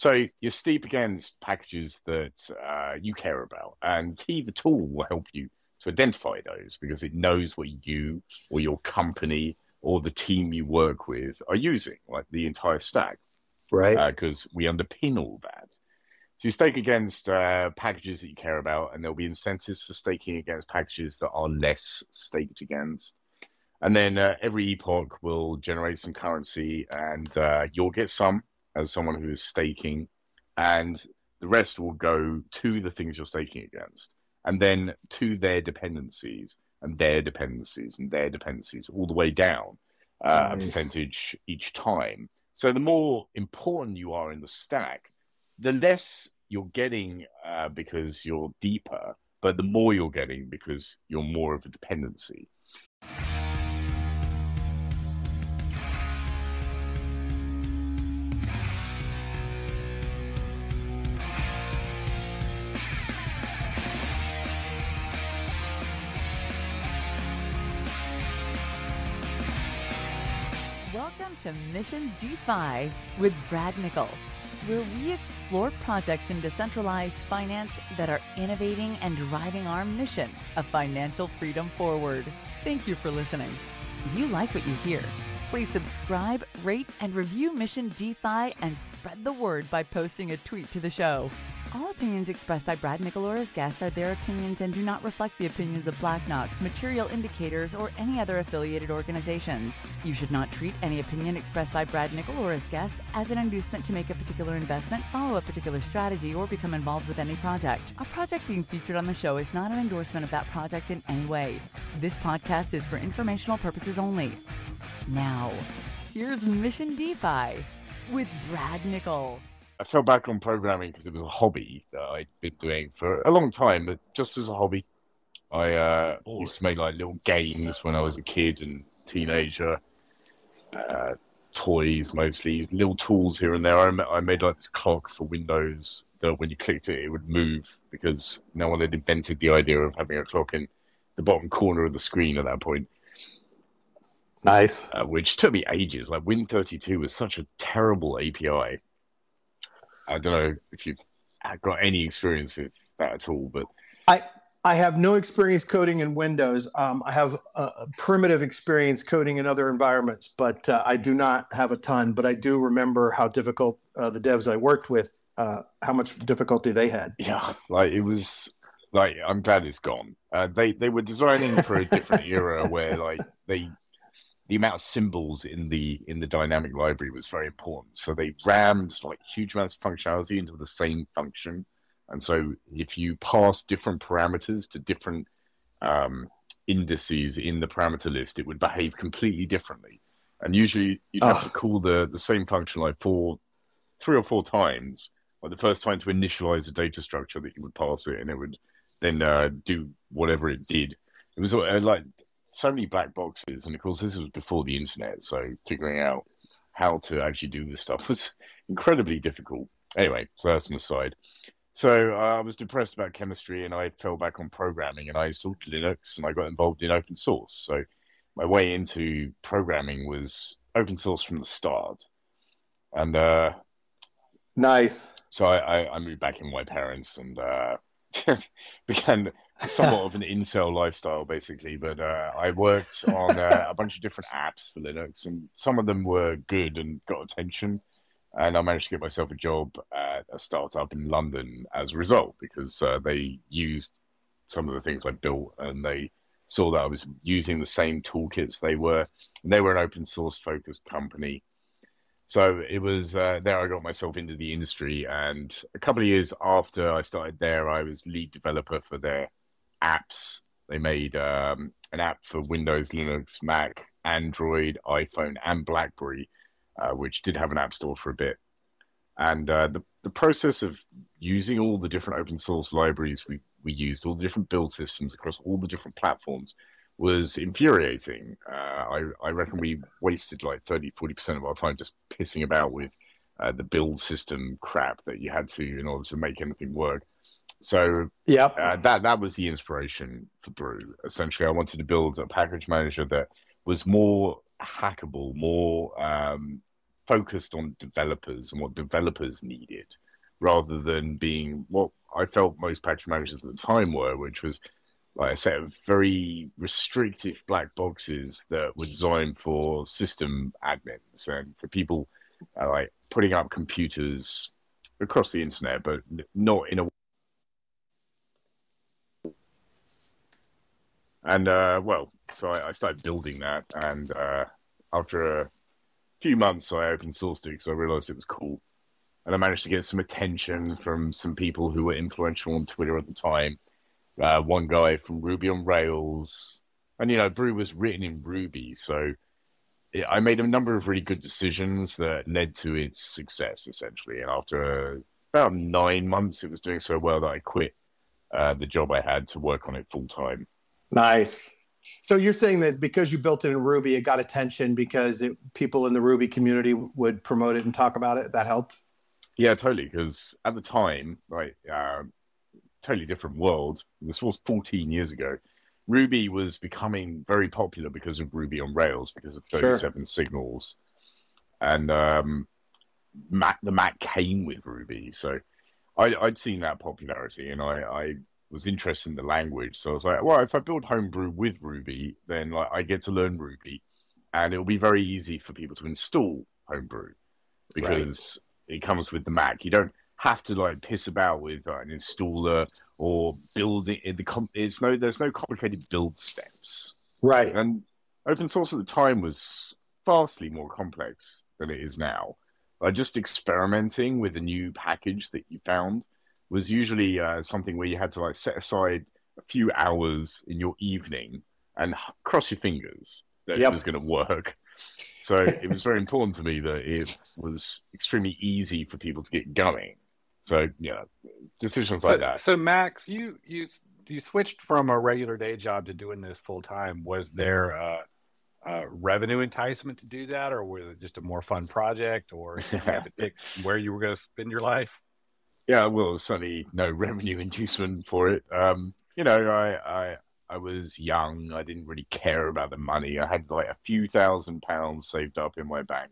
So you're steep against packages that uh, you care about, and Tea the tool will help you to identify those because it knows what you or your company or the team you work with are using, like the entire stack. Right. Because uh, we underpin all that. So you stake against uh, packages that you care about, and there'll be incentives for staking against packages that are less staked against. And then uh, every epoch will generate some currency, and uh, you'll get some as someone who is staking, and the rest will go to the things you're staking against, and then to their dependencies, and their dependencies, and their dependencies, all the way down uh, nice. a percentage each time. So the more important you are in the stack, the less you're getting uh, because you're deeper, but the more you're getting because you're more of a dependency. To Mission DeFi with Brad Nickel, where we explore projects in decentralized finance that are innovating and driving our mission of financial freedom forward. Thank you for listening. If you like what you hear, please subscribe, rate, and review Mission DeFi and spread the word by posting a tweet to the show. All opinions expressed by Brad Nickel guests are their opinions and do not reflect the opinions of Black Knox, Material Indicators, or any other affiliated organizations. You should not treat any opinion expressed by Brad Nickel guests as an inducement to make a particular investment, follow a particular strategy, or become involved with any project. A project being featured on the show is not an endorsement of that project in any way. This podcast is for informational purposes only. Now, here's Mission DeFi with Brad Nickel. I fell back on programming because it was a hobby that I'd been doing for a long time, but just as a hobby. I uh, used to make like little games when I was a kid and teenager, uh, toys mostly, little tools here and there. I, I made like this clock for Windows that when you clicked it, it would move because no one had invented the idea of having a clock in the bottom corner of the screen at that point. Nice. Uh, which took me ages. Like Win32 was such a terrible API I don't know if you've got any experience with that at all, but I I have no experience coding in Windows. Um, I have a primitive experience coding in other environments, but uh, I do not have a ton. But I do remember how difficult uh, the devs I worked with, uh, how much difficulty they had. Yeah, like it was. Like I'm glad it's gone. Uh, they they were designing for a different era where like they the amount of symbols in the in the dynamic library was very important. So they rammed like huge amounts of functionality into the same function. And so if you pass different parameters to different um, indices in the parameter list, it would behave completely differently. And usually you'd have oh. to call the, the same function like four, three or four times. Like the first time to initialize a data structure that you would pass it, and it would then uh, do whatever it did. It was uh, like so many black boxes, and of course, this was before the internet, so figuring out how to actually do this stuff was incredibly difficult. Anyway, so that's an aside. So uh, I was depressed about chemistry, and I fell back on programming, and I installed Linux, and I got involved in open source. So my way into programming was open source from the start, and uh, nice. So I, I, I, moved back in with my parents and uh, began somewhat of an incel lifestyle, basically. But uh, I worked on uh, a bunch of different apps for Linux, and some of them were good and got attention. And I managed to get myself a job at a startup in London as a result because uh, they used some of the things I built and they saw that I was using the same toolkits they were. And they were an open source focused company. So it was uh, there I got myself into the industry. And a couple of years after I started there, I was lead developer for their apps. They made um, an app for Windows, Linux, Mac, Android, iPhone, and BlackBerry, uh, which did have an app store for a bit. And uh, the, the process of using all the different open source libraries we, we used, all the different build systems across all the different platforms, was infuriating. Uh, I, I reckon we wasted like 30, 40% of our time just pissing about with uh, the build system crap that you had to in order to make anything work. So yeah, uh, that that was the inspiration for Brew. Essentially, I wanted to build a package manager that was more hackable, more um, focused on developers and what developers needed rather than being what I felt most package managers at the time were, which was like a set of very restrictive black boxes that were designed for system admins and for people uh, like putting up computers across the internet, but not in a and uh, well, so I, I, started building that, and uh, after a few months, I open sourced it because I realized it was cool, and I managed to get some attention from some people who were influential on Twitter at the time. Uh, one guy from Ruby on Rails, and you know, Brew was written in Ruby, so it, I made a number of really good decisions that led to its success, essentially. And after about nine months, it was doing so well that I quit uh, the job I had to work on it full time. Nice. So you're saying that because you built it in Ruby, it got attention because it, people in the Ruby community would promote it and talk about it. That helped. Yeah, totally. Because at the time, right, uh, totally different world. This was 14 years ago. Ruby was becoming very popular because of Ruby on Rails, because of 37 sure. signals, and um, Mac, the Mac came with Ruby. So I, would seen that popularity, and I, I was interested in the language. So I was like, well, if I build Homebrew with Ruby, then like I get to learn Ruby, and it'll be very easy for people to install Homebrew because right. it comes with the Mac. You don't have to like piss about with uh, an installer or building it. The com- it's no, there's no complicated build steps. Right. And open source at the time was vastly more complex than it is now. Like just experimenting with a new package that you found was usually uh, something where you had to like set aside a few hours in your evening and cross your fingers that yep. it was going to work. So it was very important to me that it was extremely easy for people to get going. So yeah, decisions so, like that. So Max, you you you switched from a regular day job to doing this full time. Was there a, a, revenue enticement to do that, or was it just a more fun project, or did you have to pick where you were going to spend your life? Yeah, well, certainly no revenue inducement for it. Um, you know, I, I I was young. I didn't really care about the money. I had like a few thousand pounds saved up in my bank,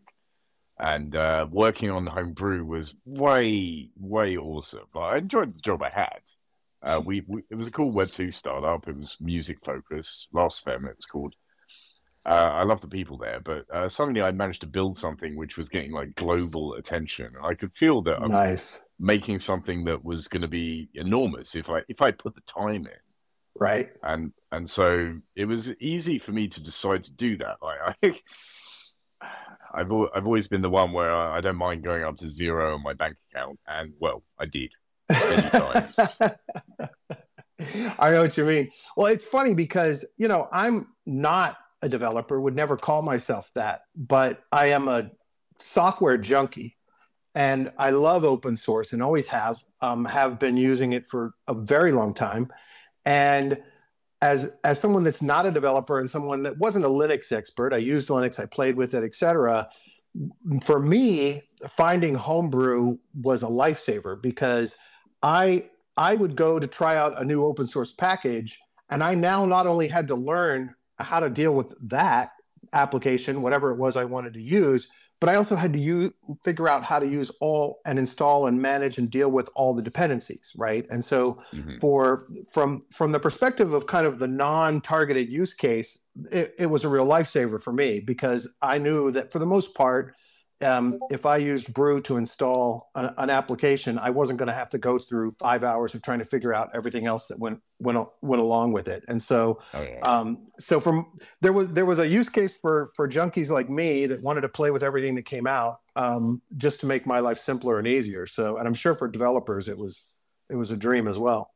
and uh, working on homebrew was way way awesome. Like, I enjoyed the job I had. Uh, we, we, it was a cool Web two startup. It was music focused. Last.fm it was called, uh, I love the people there, but uh, suddenly I managed to build something which was getting like global attention. I could feel that I'm nice. making something that was going to be enormous if I if I put the time in. Right. And and so it was easy for me to decide to do that. Like I I've I've always been the one where I don't mind going up to zero on my bank account, and well, I did. I know what you mean. Well, it's funny because you know I'm not a developer, would never call myself that, but I am a software junkie and I love open source and always have, um, have been using it for a very long time. And as, as someone that's not a developer and someone that wasn't a Linux expert, I used Linux, I played with it, etc. For me, finding homebrew was a lifesaver because I I would go to try out a new open source package, and I now not only had to learn how to deal with that application, whatever it was I wanted to use. But I also had to use, figure out how to use all and install and manage and deal with all the dependencies, right? And so, mm-hmm. for from from the perspective of kind of the non-targeted use case, it, it was a real lifesaver for me because I knew that for the most part, um, if I used Brew to install a, an application, I wasn't going to have to go through five hours of trying to figure out everything else that went went went along with it. And so, oh, yeah. um, so from there was there was a use case for for junkies like me that wanted to play with everything that came out, um, just to make my life simpler and easier. So, and I'm sure for developers, it was it was a dream as well.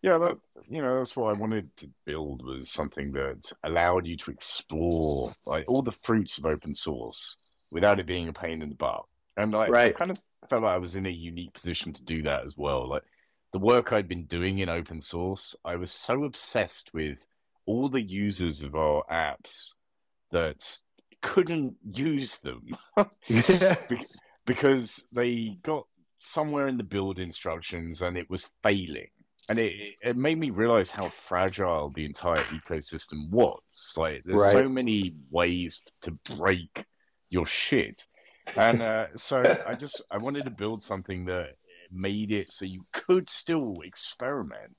Yeah, that, you know, that's what I wanted to build was something that allowed you to explore like all the fruits of open source without it being a pain in the butt. And I, right. I kind of felt like I was in a unique position to do that as well. Like the work I'd been doing in open source, I was so obsessed with all the users of our apps that couldn't use them because they got somewhere in the build instructions and it was failing. And it, it made me realize how fragile the entire ecosystem was. Like, there's right. so many ways to break your shit. and uh, so I just I wanted to build something that made it so you could still experiment,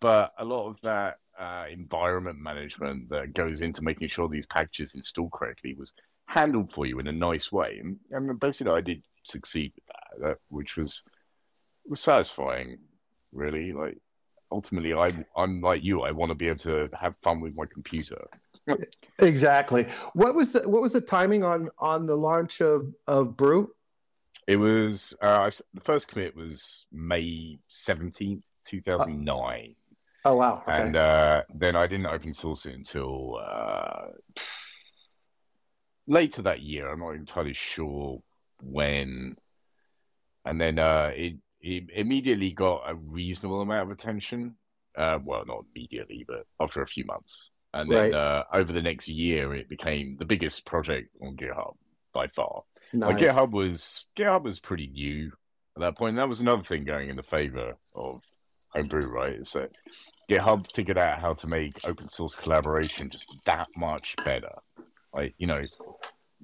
but a lot of that uh, environment management that goes into making sure these packages install correctly was handled for you in a nice way. And, and basically, I did succeed with that, that, which was was satisfying. Really, like ultimately, I I'm like you. I want to be able to have fun with my computer. Exactly. What was the, what was the timing on on the launch of of Brew? It was uh, the first commit was May seventeenth, two thousand nine. Oh wow! Okay. And uh, then I didn't open source it until uh, later that year. I'm not entirely sure when. And then uh, it, it immediately got a reasonable amount of attention. Uh, well, not immediately, but after a few months. And then right. uh, over the next year, it became the biggest project on GitHub by far. Nice. Like GitHub was GitHub was pretty new at that point. And that was another thing going in the favor of Homebrew, right? So GitHub figured out how to make open source collaboration just that much better. Like you know,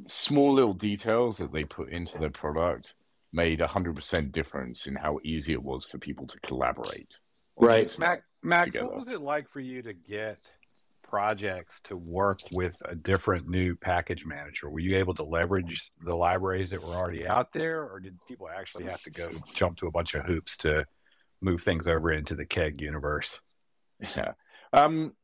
small little details that they put into their product made a hundred percent difference in how easy it was for people to collaborate. Right, Mac, Max. Together. What was it like for you to get projects to work with a different new package manager? Were you able to leverage the libraries that were already out there, or did people actually have to go jump to a bunch of hoops to move things over into the keg universe? Yeah. Um,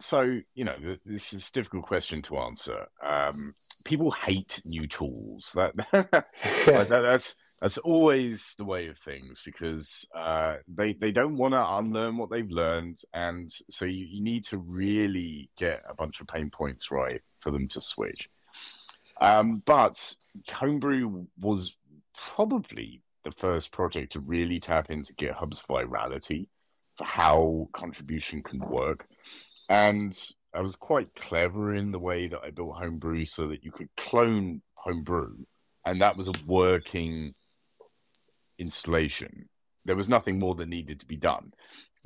so you know this is a difficult question to answer um, people hate new tools that, that, that's that's always the way of things because uh, they they don't want to unlearn what they've learned and so you, you, need to really get a bunch of pain points right for them to switch. Um, but homebrew was probably the first project to really tap into github's virality for how contribution can work. And I was quite clever in the way that I built Homebrew so that you could clone Homebrew, and that was a working installation. There was nothing more that needed to be done,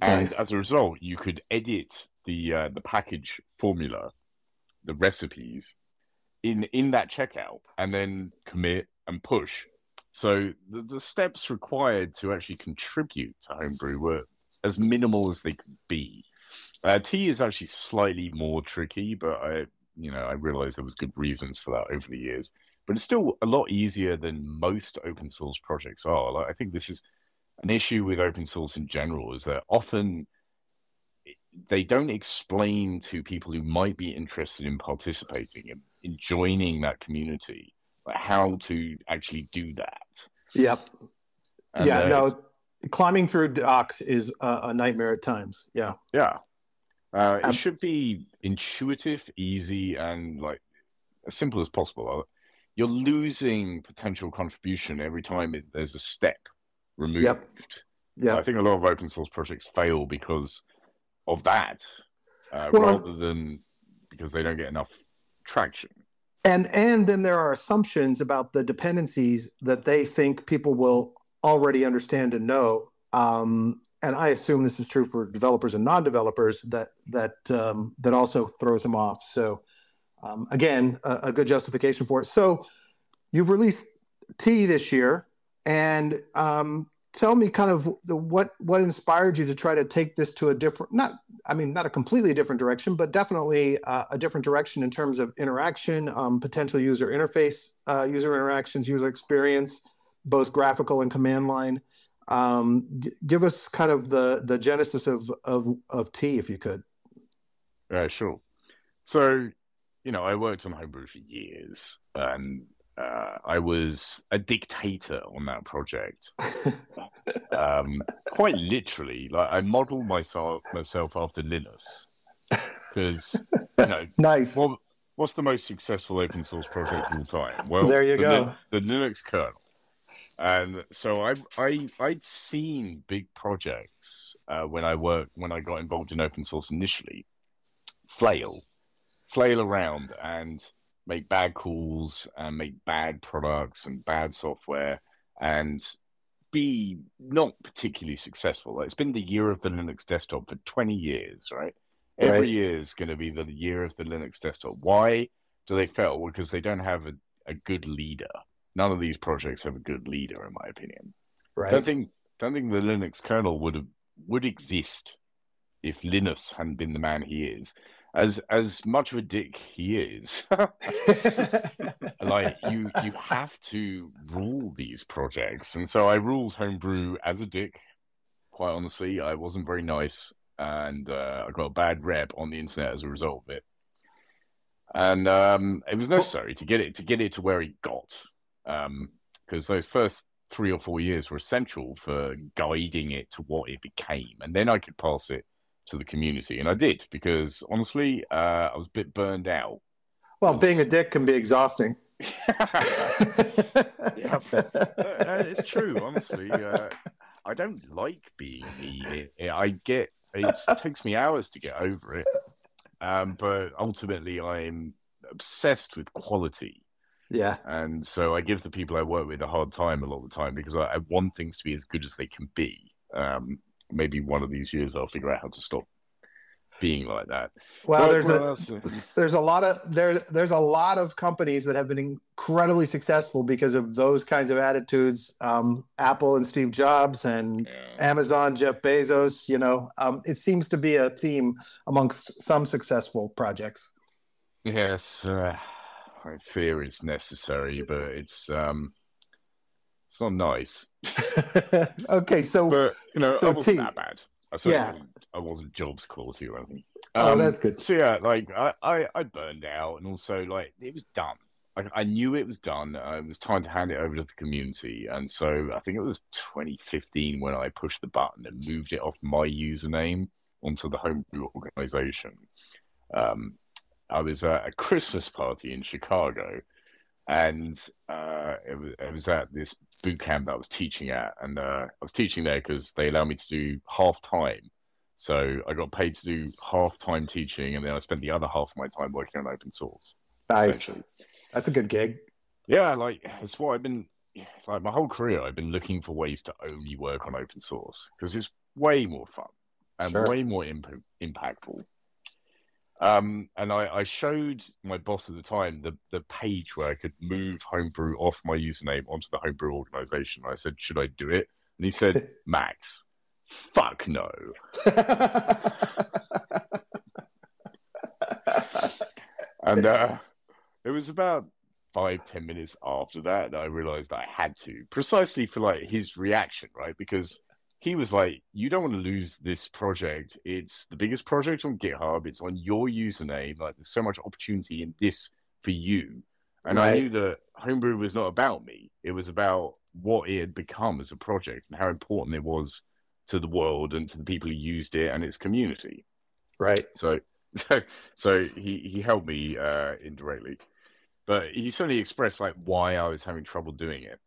and nice. as a result, you could edit the uh, the package formula, the recipes, in in that checkout, and then commit and push. So the, the steps required to actually contribute to Homebrew were as minimal as they could be uh, Tea is actually slightly more tricky, but I, you know, I realized there was good reasons for that over the years. But it's still a lot easier than most open source projects are. Like, I think this is an issue with open source in general is that often they don't explain to people who might be interested in participating in, in joining that community like how to actually do that. Yep. And yeah. No, climbing through docs is a, a nightmare at times. Yeah. Yeah. Uh, um, it should be intuitive, easy, and like as simple as possible. You're losing potential contribution every time it, there's a step removed. Yep. Yeah. I think a lot of open source projects fail because of that, uh, well, rather than because they don't get enough traction. And and then there are assumptions about the dependencies that they think people will already understand and know. Um, and I assume this is true for developers and non-developers that that um, that also throws them off. So um, again, a, a, good justification for it. So you've released Tea this year, and um, tell me kind of the, what what inspired you to try to take this to a different not I mean not a completely different direction, but definitely uh, a different direction in terms of interaction, um, potential user interface, uh, user interactions, user experience, both graphical and command line. Um, g- give us kind of the the genesis of of of Tea, if you could. Yeah, sure. So, you know, I worked on Homebrew for years, and uh, I was a dictator on that project. um, quite literally, like I modeled myself myself after Linus because you know, nice. What, what's the most successful open source project of all time? Well, there you the, go. The, Linux kernel. And so I I I'd seen big projects uh, when I worked when I got involved in open source initially, flail, flail around and make bad calls and make bad products and bad software and be not particularly successful. It's been the year of the Linux desktop for 20 years, right? Every year is going to be the year of the Linux desktop. Why do they fail? Because they don't have a, a good leader none of these projects have a good leader, in my opinion. Right. Don't think don't think the Linux kernel would have would exist if Linus hadn't been the man he is. As as much of a dick he is, like you you have to rule these projects, and so I ruled Homebrew as a dick. Quite honestly, I wasn't very nice, and uh, I got a bad rep on the internet as a result of it. And um, it was necessary to get it to get it to where it got, because um, those first three or four years were essential for guiding it to what it became, and then I could pass it to the community, and I did because honestly, uh, I was a bit burned out. Well, being a dick can be exhausting. yeah, uh, it's true. Honestly, uh, I don't like being mean. It, I get it takes me hours to get over it, um, but ultimately, I'm obsessed with quality. Yeah, and so I give the people I work with a hard time a lot of the time because I, I want things to be as good as they can be. Um, maybe one of these years I'll figure out how to stop being like that. Well, there's a there's a lot of there there's a lot of companies that have been incredibly successful because of those kinds of attitudes. Um, Apple and Steve Jobs and yeah. Amazon, Jeff Bezos. You know, um, it seems to be a theme amongst some successful projects. Yes, uh, I fear it's necessary, but it's um, it's not nice. okay, so but you know, so I wasn't T, that bad. I yeah, I wasn't jobs quality or anything. Um, oh, that's good. So yeah, like I, I, I burned out, and also like it was done. I, I knew it was done. Uh, it was time to hand it over to the community, and so I think it was 2015 when I pushed the button and moved it off my username onto the homebrew organization. Um, I was at a Christmas party in Chicago, and uh, it, was, it was at this boot camp that I was teaching at, and uh, I was teaching there because they allowed me to do half time. So I got paid to do half time teaching, and then I spent the other half of my time working on open source. Nice, that's a good gig. Yeah, like it's what I've been like my whole career. I've been looking for ways to only work on open source because it's way more fun and Sure. way more imp- impactful. Um, and I, I showed my boss at the time the, the page where I could move Homebrew off my username onto the Homebrew organization. I said, Should I do it? And he said, Max, fuck no. And uh, it was about five, ten minutes after that that I realized that I had to, precisely for like his reaction, right? Because he was like, "You don't want to lose this project. It's the biggest project on GitHub. It's on your username. Like, there's so much opportunity in this for you." And I knew that Homebrew was not about me. It was about what it had become as a project and how important it was to the world and to the people who used it and its community. right. So, so, so he he helped me uh, indirectly, but he certainly expressed like why I was having trouble doing it.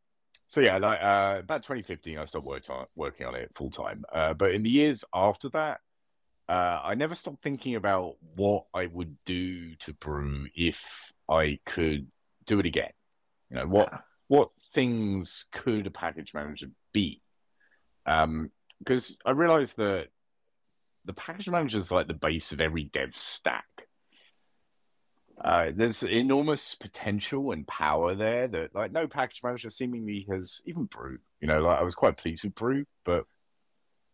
So yeah, like uh, about 2015, I started working on working on it full time. Uh, but in the years after that, uh, I never stopped thinking about what I would do to Brew if I could do it again. You know what what things could a package manager be? Um, because I realized that the package manager is like the base of every dev stack. Uh, there's enormous potential and power there that like no package manager seemingly has even brew. You know, like I was quite pleased with brew, but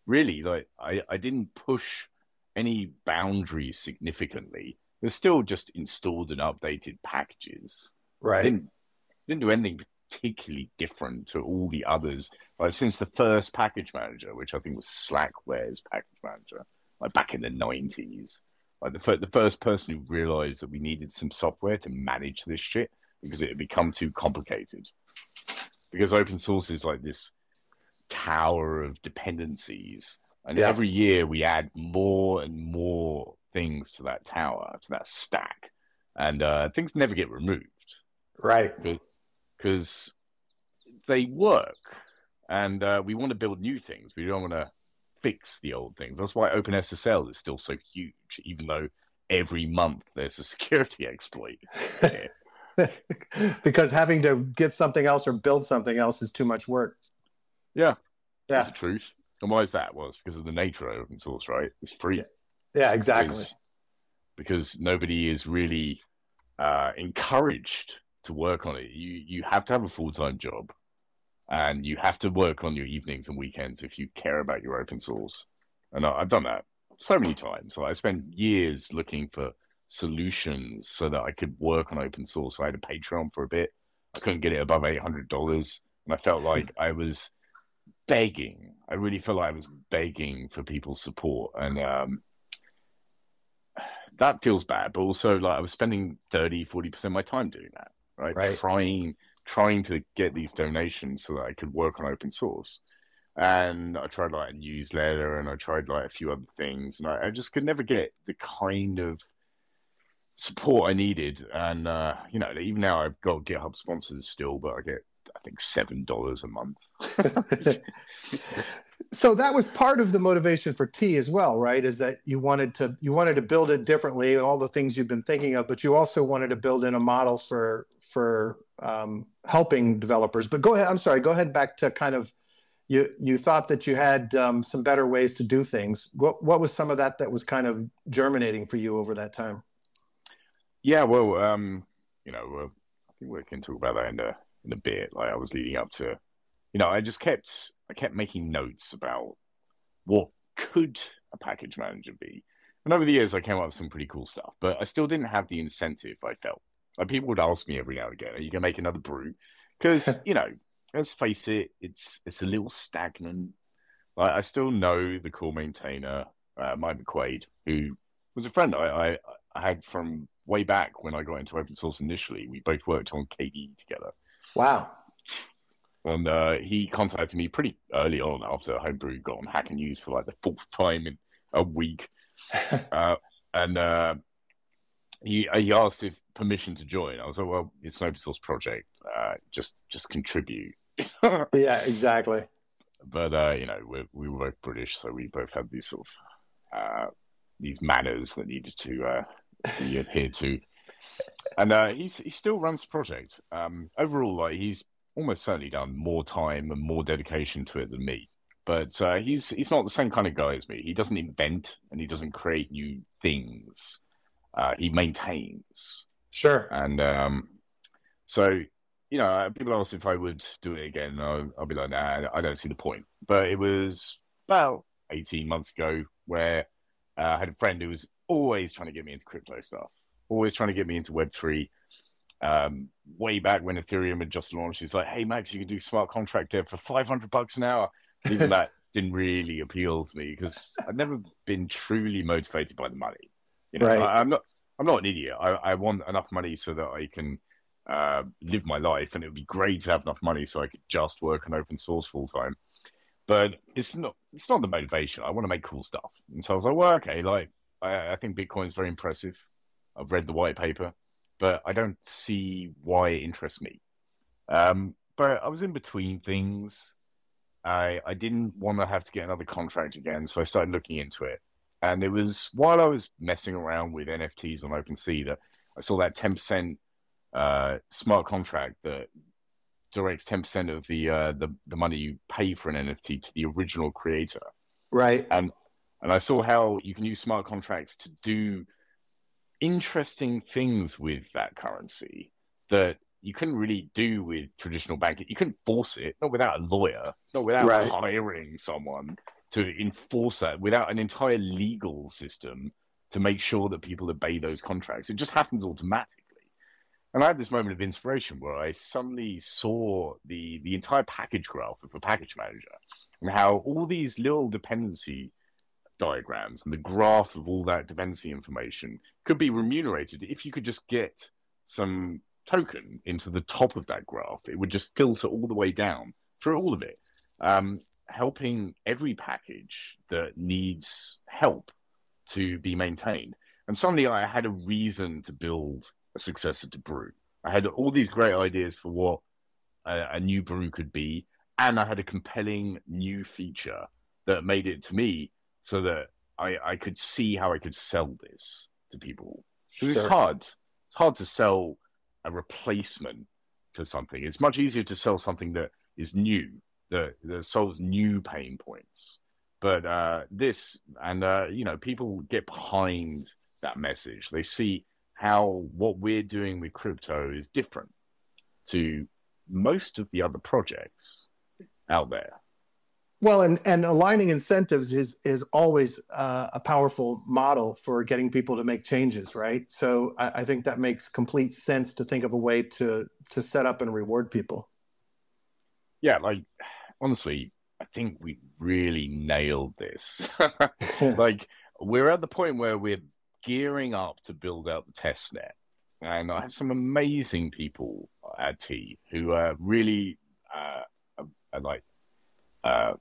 really like I, I didn't push any boundaries significantly. They're still just installed and updated packages. Right. didn't didn't do anything particularly different to all the others. Like since the first package manager, which I think was Slackware's package manager, like back in the nineties. Like the fir- the first person who realized that we needed some software to manage this shit because it had become too complicated. Because open source is like this tower of dependencies, and Yeah. every year we add more and more things to that tower, to that stack, and uh, things never get removed Right. because they work and uh, we want to build new things. We don't want to fix the old things. That's why OpenSSL is still so huge, even though every month there's a security exploit. Because having to get something else or build something else is too much work. Yeah. Yeah. That's the truth. And why is that? Well, it's because of the nature of open source, right? It's free. Yeah, exactly. Because, because nobody is really uh, encouraged to work on it, you you have to have a full time job, and you have to work on your evenings and weekends if you care about your open source. And I, I've done that so many times. So I spent years looking for solutions so that I could work on open source. I had a Patreon for a bit. I couldn't get it above eight hundred dollars, and I felt like I was begging. I really felt like I was begging for people's support, and um, that feels bad. But also, like I was spending 30 40 percent of my time doing that, right? Right. Trying trying to get these donations so that I could work on open source. And I tried like a newsletter, and I tried like a few other things, and I, I just could never get the kind of support I needed. And uh, you know, even now I've got GitHub sponsors still, but I get I think seven dollars a month. so that was part of the motivation for Tea as well, right? Is that you wanted to you wanted to build it differently, all the things you've been thinking of, but you also wanted to build in a model for for um, helping developers. But go ahead. I'm sorry. Go ahead back to kind of you you thought that you had um, some better ways to do things. What what was some of that that was kind of germinating for you over that time? Yeah, well, um, you know, I think we can talk about that in a in a bit. Like I was leading up to, you know, I just kept I kept making notes about what could a package manager be. And over the years, I came up with some pretty cool stuff, but I still didn't have the incentive. I felt like people would ask me every now and again, "Are you gonna make another brew?" Because you know, let's face it, it's it's a little stagnant. Like I still know the core maintainer, uh, Mike McQuaid, who was a friend I, I I had from way back when I got into open source initially. We both worked on KDE together. Wow. And uh, he contacted me pretty early on after Homebrew got on Hacker News for like the fourth time in a week. uh, and uh, he he asked if permission to join. I was like, well, it's an open source project. Uh, just just contribute. yeah, exactly. But uh, you know, we we were both British, so we both had these sort of uh, these manners that needed to uh, be adhered to. And uh, he's he still runs the project. Um, overall, like he's almost certainly done more time and more dedication to it than me. But uh, he's he's not the same kind of guy as me. He doesn't invent and he doesn't create new things. Uh, he maintains. Sure. And um, so, you know, uh, people ask if I would do it again. I'll, I'll be like, nah, I don't see the point. But it was about 18 months ago where uh, I had a friend who was always trying to get me into crypto stuff, always trying to get me into Web3. Um, way back when Ethereum had just launched, he's like, "Hey Max, you can do smart contract dev for 500 bucks an hour." Even that didn't really appeal to me because I've never been truly motivated by the money. You know, Right. I, I'm not. I'm not an idiot. I, I want enough money so that I can uh, live my life, and it would be great to have enough money so I could just work on open source full time. But it's not. It's not the motivation. I want to make cool stuff, and so I was like, well, okay. Like, I, I think Bitcoin is very impressive. I've read the white paper, but I don't see why it interests me. Um, but I was in between things. I I didn't want to have to get another contract again, so I started looking into it. And it was while I was messing around with NFTs on OpenSea that I saw that ten percent uh, smart contract that directs ten percent of the uh, the the money you pay for an NFT to the original creator Right. and and I saw how you can use smart contracts to do interesting things with that currency that you couldn't really do with traditional banking. You couldn't force it, not without a lawyer, not without Right. hiring someone to enforce that, without an entire legal system to make sure that people obey those contracts. It just happens automatically. And I had this moment of inspiration where I suddenly saw the the entire package graph of a package manager and how all these little dependency diagrams and the graph of all that dependency information could be remunerated if you could just get some token into the top of that graph. It would just filter all the way down through all of it, um, helping every package that needs help to be maintained. And suddenly I had a reason to build a successor to Brew. I had all these great ideas for what a, a new Brew could be, and I had a compelling new feature that made it to me so that I, I could see how I could sell this to people. Because it's hard. It's hard to sell a replacement for something. It's much easier to sell something that is new, that, that solves new pain points. But uh, this, and uh, you know, people get behind that message. They see how what we're doing with crypto is different. to most of the other projects out there. Well, and, and aligning incentives is is always uh, a powerful model for getting people to make changes, right? So I, I, think that makes complete sense to think of a way to to set up and reward people. Yeah, like honestly, I think we really nailed this. like we're at the point where we're gearing up to build out the test net, and I have some amazing people at Tea who are really uh, are, like. Uh,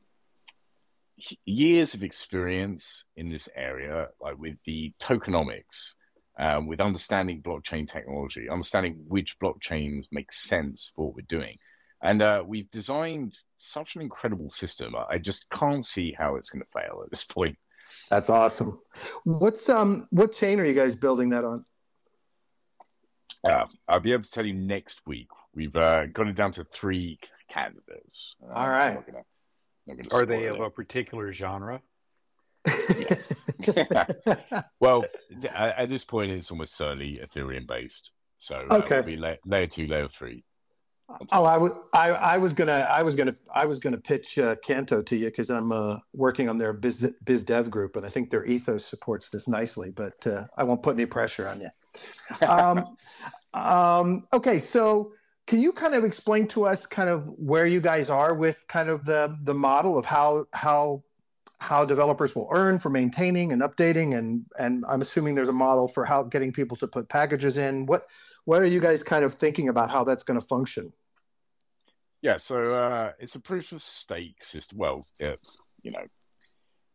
years of experience in this area, like with the tokenomics, um, with understanding blockchain technology, understanding which blockchains make sense for what we're doing. And uh, we've designed such an incredible system. I just can't see how it's going to fail at this point. That's awesome. What's um what chain are you guys building that on? Uh, I'll be able to tell you next week. We've uh, got it down to three candidates. All right. Are they of a particular genre? well, at this point, it's almost certainly Ethereum based. So uh, okay, uh, be la- layer two, layer three. Oh, I was I, I was gonna I was gonna I was gonna pitch uh, Canto to you because I'm uh, working on their biz biz dev group and I think their ethos supports this nicely, but uh, I won't put any pressure on you. Um, um, okay, so can you kind of explain to us kind of where you guys are with kind of the the model of how how how developers will earn for maintaining and updating and and I'm assuming there's a model for how getting people to put packages in. What what are you guys kind of thinking about how that's going to function? Yeah, so uh, it's a proof of stake system. Well, it, you know,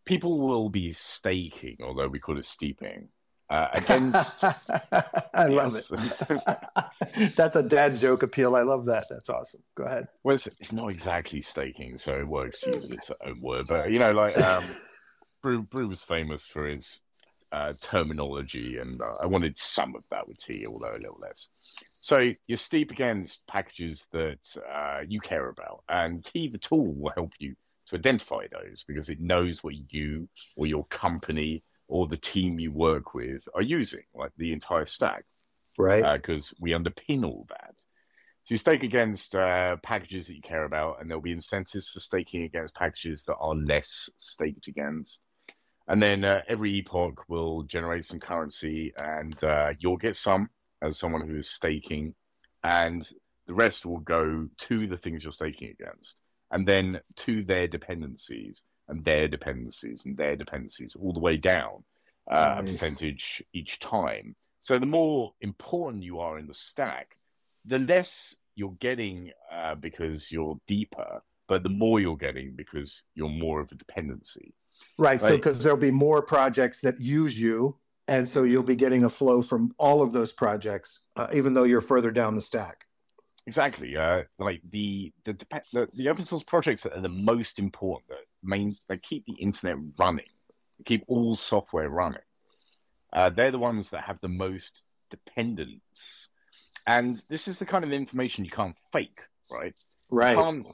people will be staking, although we call it steeping, uh, against. I love it. That's a dad joke appeal. I love that. That's awesome. Go ahead. Well, it's, it's not exactly staking, so it works to use its own word. But you know, like um, Brew, Brew was famous for his uh, terminology, and uh, I wanted some of that with tea, although a little less. So you're steep against packages that uh, you care about, and Tea, the tool, will help you to identify those because it knows what you or your company or the team you work with are using, like the entire stack. Right. Because uh, we underpin all that. So you stake against uh, packages that you care about, and there'll be incentives for staking against packages that are less staked against. And then uh, every epoch will generate some currency, and uh, you'll get some as someone who is staking, and the rest will go to the things you're staking against, and then to their dependencies and their dependencies and their dependencies all the way down uh, nice. a percentage each time. So the more important you are in the stack, the less you're getting uh, because you're deeper, but the more you're getting because you're more of a dependency. Right. right? So because there'll be more projects that use you, and so you'll be getting a flow from all of those projects, uh, even though you're further down the stack. Exactly. Uh, like the the, the the open source projects that are the most important, that means they keep the internet running, keep all software running. Uh, they're the ones that have the most dependence, and this is the kind of information you can't fake, right? Right. You can't,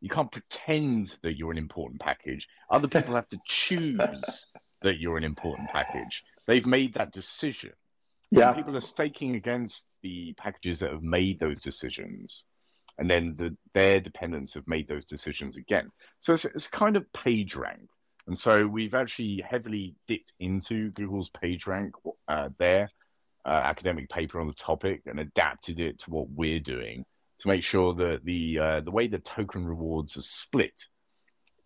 you can't pretend that you're an important package. Other people have to choose that you're an important package. They've made that decision. Yeah. People are staking against the packages that have made those decisions and then the, their dependents have made those decisions again. So it's, it's kind of page rank. And so we've actually heavily dipped into Google's PageRank uh, there, uh, academic paper on the topic, and adapted it to what we're doing to make sure that the uh, the way the token rewards are split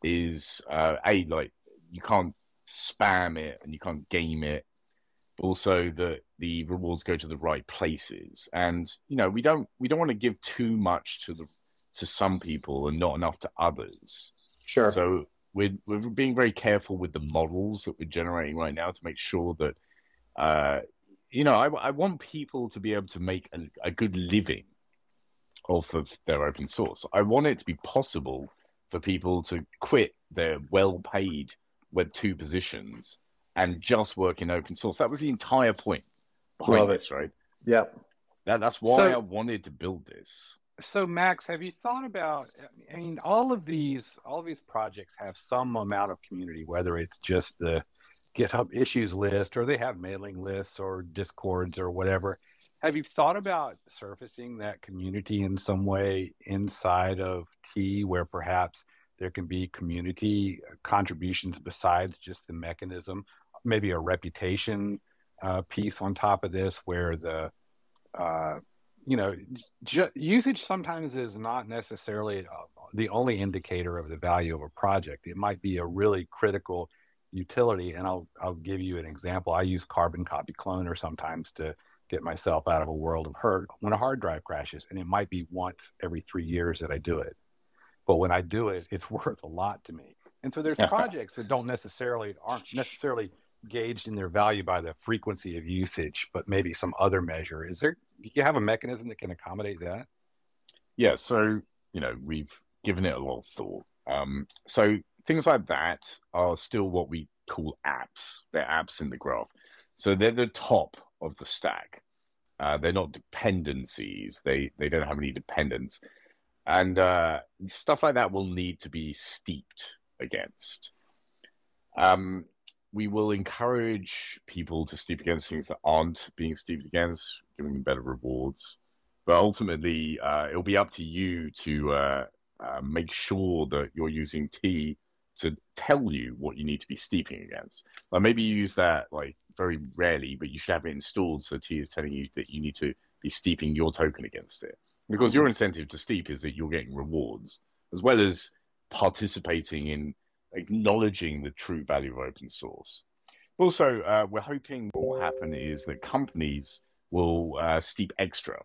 is uh, a like you can't spam it and you can't game it also that the rewards go to the right places. And you know we don't we don't want to give too much to the to some people and not enough to others. Sure. So we're, we're being very careful with the models that we're generating right now to make sure that uh you know i, I want people to be able to make a, a good living off of their open source. I want it to be possible for people to quit their well paid web 2 positions and just work in open source. That was the entire point behind Love this, it. right? Yep. That, that's why so, I wanted to build this. so Max, have you thought about? I mean, all of these, all of these projects have some amount of community, whether it's just the GitHub issues list, or they have mailing lists, or discords, or whatever. Have you thought about surfacing that community in some way inside of Tea, where perhaps there can be community contributions besides just the mechanism, maybe a reputation uh, piece on top of this, where the uh, you know, ju- usage sometimes is not necessarily uh, the only indicator of the value of a project. It might be a really critical utility, and I'll I'll give you an example. I use Carbon Copy Cloner sometimes to get myself out of a world of hurt when a hard drive crashes, and it might be once every three years that I do it. But when I do it, it's worth a lot to me. And so there's projects that don't necessarily aren't necessarily gauged in their value by the frequency of usage, but maybe some other measure. Is there, you have a mechanism that can accommodate that? Yeah. So, you know, we've given it a lot of thought. Um, so things like that are still what we call apps. They're apps in the graph. So they're the top of the stack. Uh, they're not dependencies. They they don't have any dependents, and uh, stuff like that will need to be steeped against. Um, we will encourage people to steep against things that aren't being steeped against, giving them better rewards. But ultimately, uh, it'll be up to you to uh, uh, make sure that you're using Tea to tell you what you need to be steeping against. Like maybe you use that like very rarely, but you should have it installed so Tea is telling you that you need to be steeping your token against it. Because your incentive to steep is that you're getting rewards as well as participating in acknowledging the true value of open source. Also, uh, we're hoping what will happen is that companies will uh, steep extra.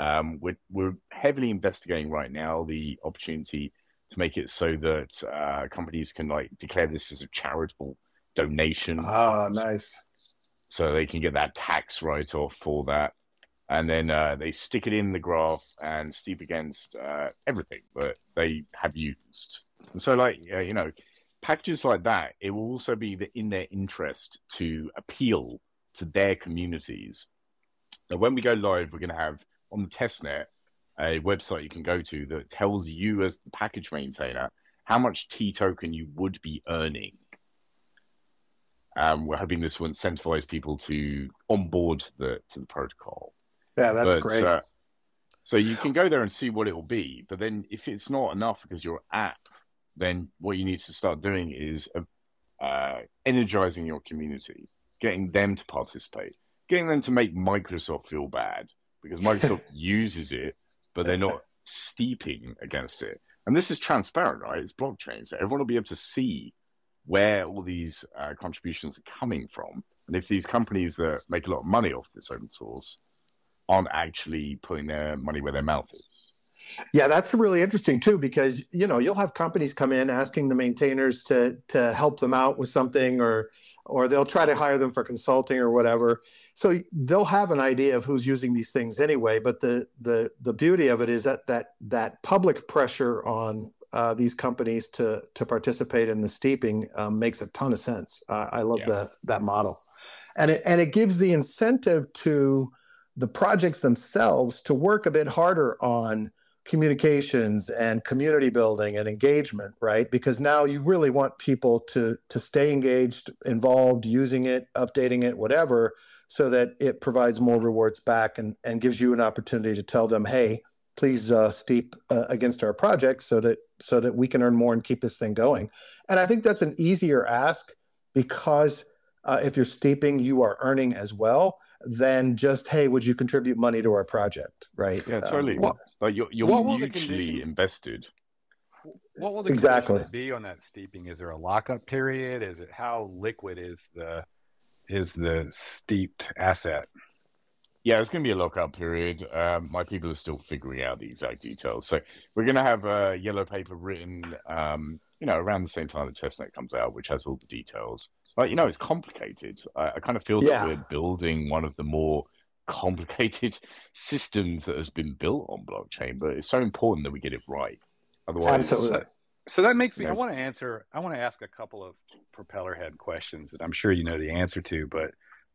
Um, we're, we're heavily investigating right now the opportunity to make it so that uh, companies can like declare this as a charitable donation. Ah, nice. So they can get that tax write off for that. And then uh, they stick it in the graph and steep against uh, everything that they have used. And so, like, you know, packages like that, it will also be in their interest to appeal to their communities. Now, when we go live, we're going to have on the testnet a website you can go to that tells you as the package maintainer how much Tea token you would be earning. Um, we're hoping this will incentivize people to onboard the to the protocol. Yeah, that's but, great. Uh, so you can go there and see what it will be, but then if it's not enough because your app then what you need to start doing is uh, uh, energizing your community, getting them to participate, getting them to make Microsoft feel bad because Microsoft uses it, but they're not steeping against it. And this is transparent, right? It's blockchain, so everyone will be able to see where all these uh, contributions are coming from. And if these companies that make a lot of money off this open source aren't actually putting their money where their mouth is. Yeah, that's really interesting too, because you know you'll have companies come in asking the maintainers to to help them out with something, or or they'll try to hire them for consulting or whatever. So they'll have an idea of who's using these things anyway. But the the the beauty of it is that that that public pressure on uh, these companies to to participate in the steeping um, makes a ton of sense. Uh, I love yeah. the that model, and it and it gives the incentive to the projects themselves to work a bit harder on communications and community building and engagement right? Because now you really want people to to stay engaged involved using it updating it whatever so that it provides more rewards back and and gives you an opportunity to tell them hey please uh, steep uh, against our project so that so that we can earn more and keep this thing going. And i think that's an easier ask because uh, if you're steeping you are earning as well than just hey would you contribute money to our project right yeah totally um, like you're, you're mutually invested. What will the exactly be on that steeping? Is there a lockup period? Is it how liquid is the is the steeped asset? Yeah, it's going to be a lockup period. Um, my people are still figuring out the exact details. So we're going to have a yellow paper written, um, you know, around the same time the testnet comes out, which has all the details. But you know, it's complicated. I, I kind of feel yeah. that we're building one of the more complicated systems that has been built on blockchain, but it's so important that we get it right. Otherwise, absolutely. So, so that makes me. I want to answer. I want to ask a couple of propeller head questions that I'm sure you know the answer to, but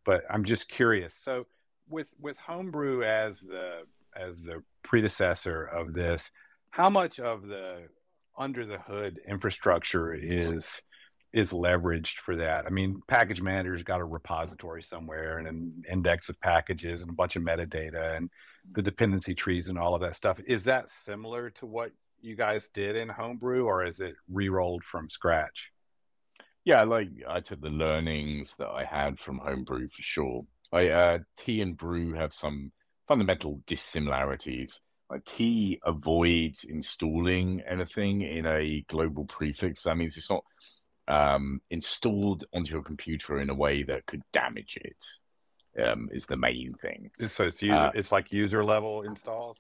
but I'm just curious. So with with homebrew as the as the predecessor of this, how much of the under the hood infrastructure is is leveraged for that. I mean, package manager's got a repository somewhere and an index of packages and a bunch of metadata and the dependency trees and all of that stuff. Is that similar to what you guys did in Homebrew or is it re-rolled from scratch? Yeah, like I took the learnings that I had from Homebrew for sure. I uh, Tea and Brew have some fundamental dissimilarities. Like Tea avoids installing anything in a global prefix. That means it's not um, installed onto your computer in a way that could damage it. Um, is the main thing. So it's user, uh, it's like user level installs.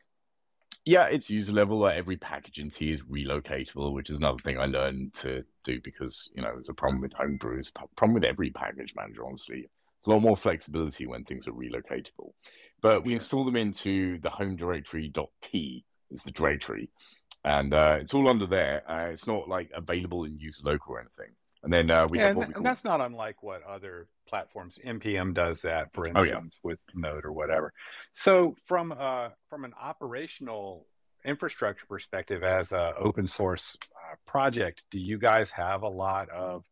Yeah, it's user level. Like every package in Tea is relocatable, which is another thing I learned to do because you know there's a problem with Homebrew. It's a problem with every package manager, honestly. There's a lot more flexibility when things are relocatable. But we install them into the home directory.t is the directory, and uh, it's all under there. Uh, it's not like available in user local or anything. And then uh, we yeah, have and, that's not unlike what other platforms. npm does that, for instance, oh, yeah. with Node or whatever. So from uh, from an operational infrastructure perspective, as an open source uh, project, do you guys have a lot of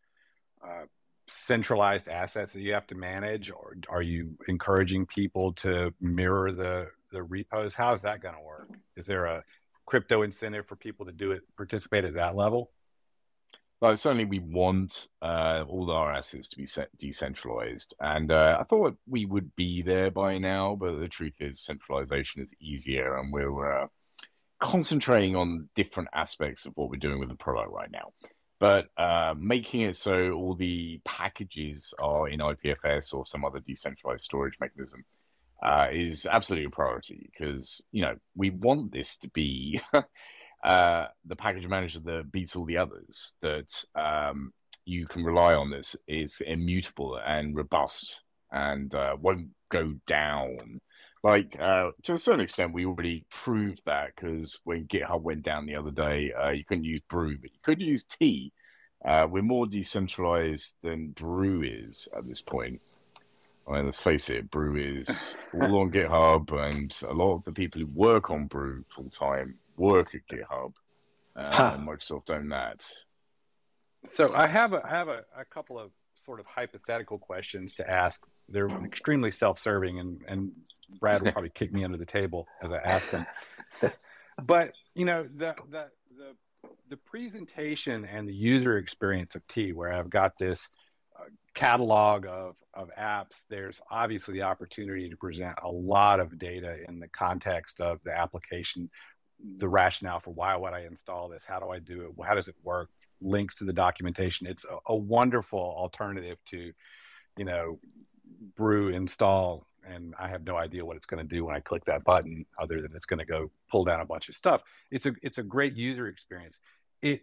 uh, centralized assets that you have to manage, or are you encouraging people to mirror the the repos? How is that going to work? Is there a crypto incentive for people to do it, participate at that level? Well, certainly we want uh, all our assets to be decentralized, and uh, I thought we would be there by now. But the truth is, centralization is easier, and we're uh, concentrating on different aspects of what we're doing with the product right now. But uh, making it so all the packages are in IPFS or some other decentralized storage mechanism uh, is absolutely a priority because you know we want this to be uh, the package manager that beats all the others. That um, you can rely on. This is immutable and robust and uh, won't go down. Like uh, to a certain extent, we already proved that because when GitHub went down the other day, uh, you couldn't use Brew, but you could use Tea. Uh, we're more decentralized than Brew is at this point. I mean, let's face it, Brew is all on GitHub, and a lot of the people who work on Brew full time work at GitHub. Uh, huh. Microsoft own that. So I have a I have a, a couple of sort of hypothetical questions to ask. They're extremely self-serving, and and Brad will probably kick me under the table as I ask them. but you know the the the the presentation and the user experience of Tea, where I've got this catalog of, of apps, there's obviously the opportunity to present a lot of data in the context of the application, the rationale for why would I install this? How do I do it? How does it work? Links to the documentation. It's a, a wonderful alternative to, you know, brew install and I have no idea what it's going to do when I click that button, other than it's going to go pull down a bunch of stuff. It's a it's a great user experience. It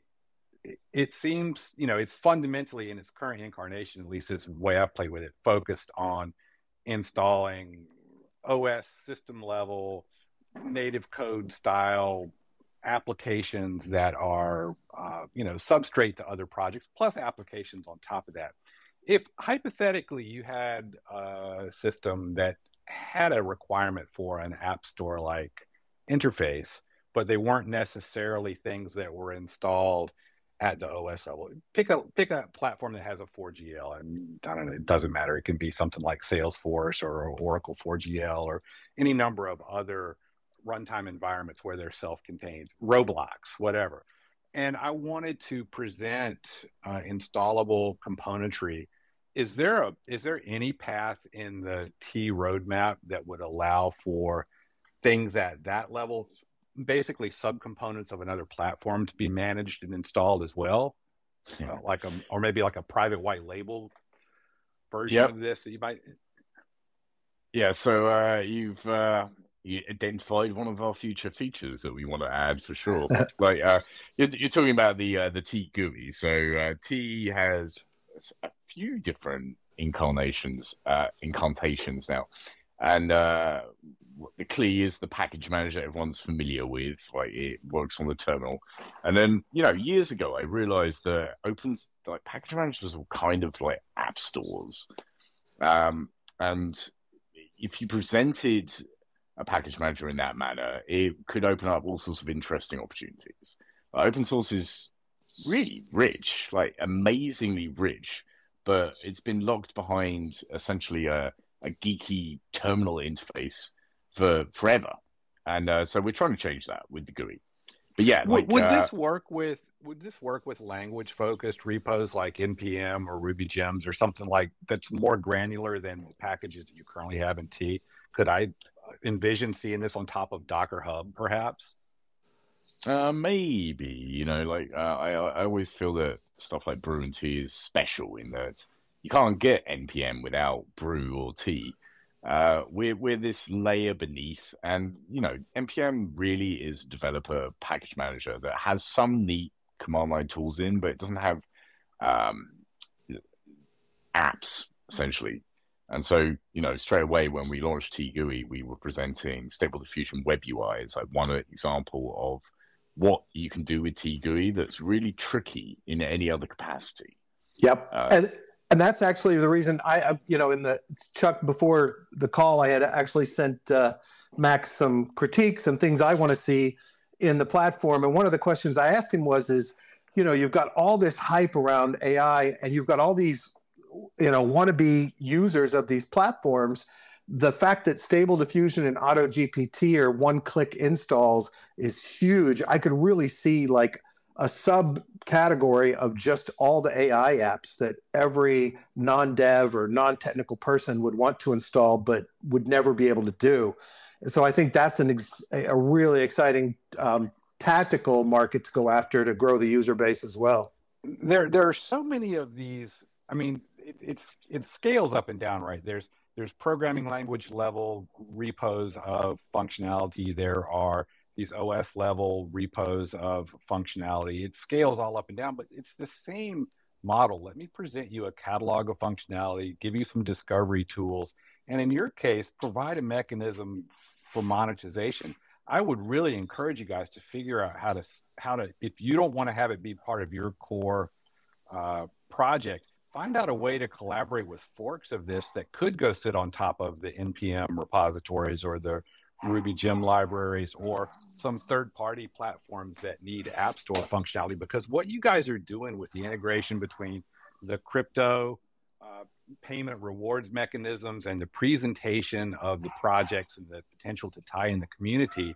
it seems you know it's fundamentally in its current incarnation at least this way i've played with it focused on installing os system level native code style applications that are uh, you know substrate to other projects plus applications on top of that if hypothetically you had a system that had a requirement for an app store like interface but they weren't necessarily things that were installed at the OS level. Pick a pick a platform that has a 4GL, and I don't know, it doesn't matter. It can be something like Salesforce or Oracle 4GL or any number of other runtime environments where they're self-contained, Roblox, whatever. And I wanted to present uh, installable componentry. Is there a is there any path in the Tea roadmap that would allow for things at that level basically subcomponents of another platform to be managed and installed as well. Yeah. Uh, like a or maybe like a private white label version yep. of this that you might yeah so uh, you've uh, you identified one of our future features that we want to add for sure like uh, you're, you're, talking about the uh, the tea gui so uh, tea has a few different incarnations incantations now and the CLI is the package manager everyone's familiar with. Like it works on the terminal. And then, you know, years ago, I realized that open like package managers were kind of like app stores. Um, and if you presented a package manager in that manner, it could open up all sorts of interesting opportunities. Uh, open source is really rich, like amazingly rich, but it's been locked behind essentially a, a geeky terminal interface for forever. And uh, so we're trying to change that with the GUI. But yeah, like, would, would uh, this work with would this work with language focused repos like npm or ruby gems or something like that's more granular than packages that you currently have in tea could i envision seeing this on top of docker hub perhaps uh, maybe you know like uh, I, I always feel that stuff like brew and tea is special in that you can't get npm without brew or tea. uh, we're we're this layer beneath, and you know, npm really is developer package manager that has some neat command line tools in, but it doesn't have um, apps essentially. And so, you know, straight away when we launched Tea GUI, we were presenting Stable Diffusion Web UI as like one example of what you can do with Tea GUI that's really tricky in any other capacity. Yep. Uh, and and that's actually the reason I, you know, in the Chuck before the call, I had actually sent uh, Max some critiques and things I want to see in the platform. And one of the questions I asked him was, is, you know, you've got all this hype around AI, and you've got all these, you know, wannabe users of these platforms. The fact that Stable Diffusion and Auto GPT are one-click installs is huge. I could really see like a subcategory of just all the AI apps that every non-dev or non-technical person would want to install but would never be able to do. So I think that's an ex- a really exciting um, tactical market to go after to grow the user base as well. There, there are so many of these. I mean, it, it's it scales up and down, right? There's there's programming language level repos of functionality. There are these OS level repos of functionality. It scales all up and down, but it's the same model. Let me present you a catalog of functionality, give you some discovery tools, and in your case, provide a mechanism for monetization. I would really encourage you guys to figure out how to how to if you don't want to have it be part of your core uh, project, find out a way to collaborate with forks of this that could go sit on top of the npm repositories or the Ruby gem libraries or some third party platforms that need App Store functionality. Because what you guys are doing with the integration between the crypto uh, payment rewards mechanisms and the presentation of the projects and the potential to tie in the community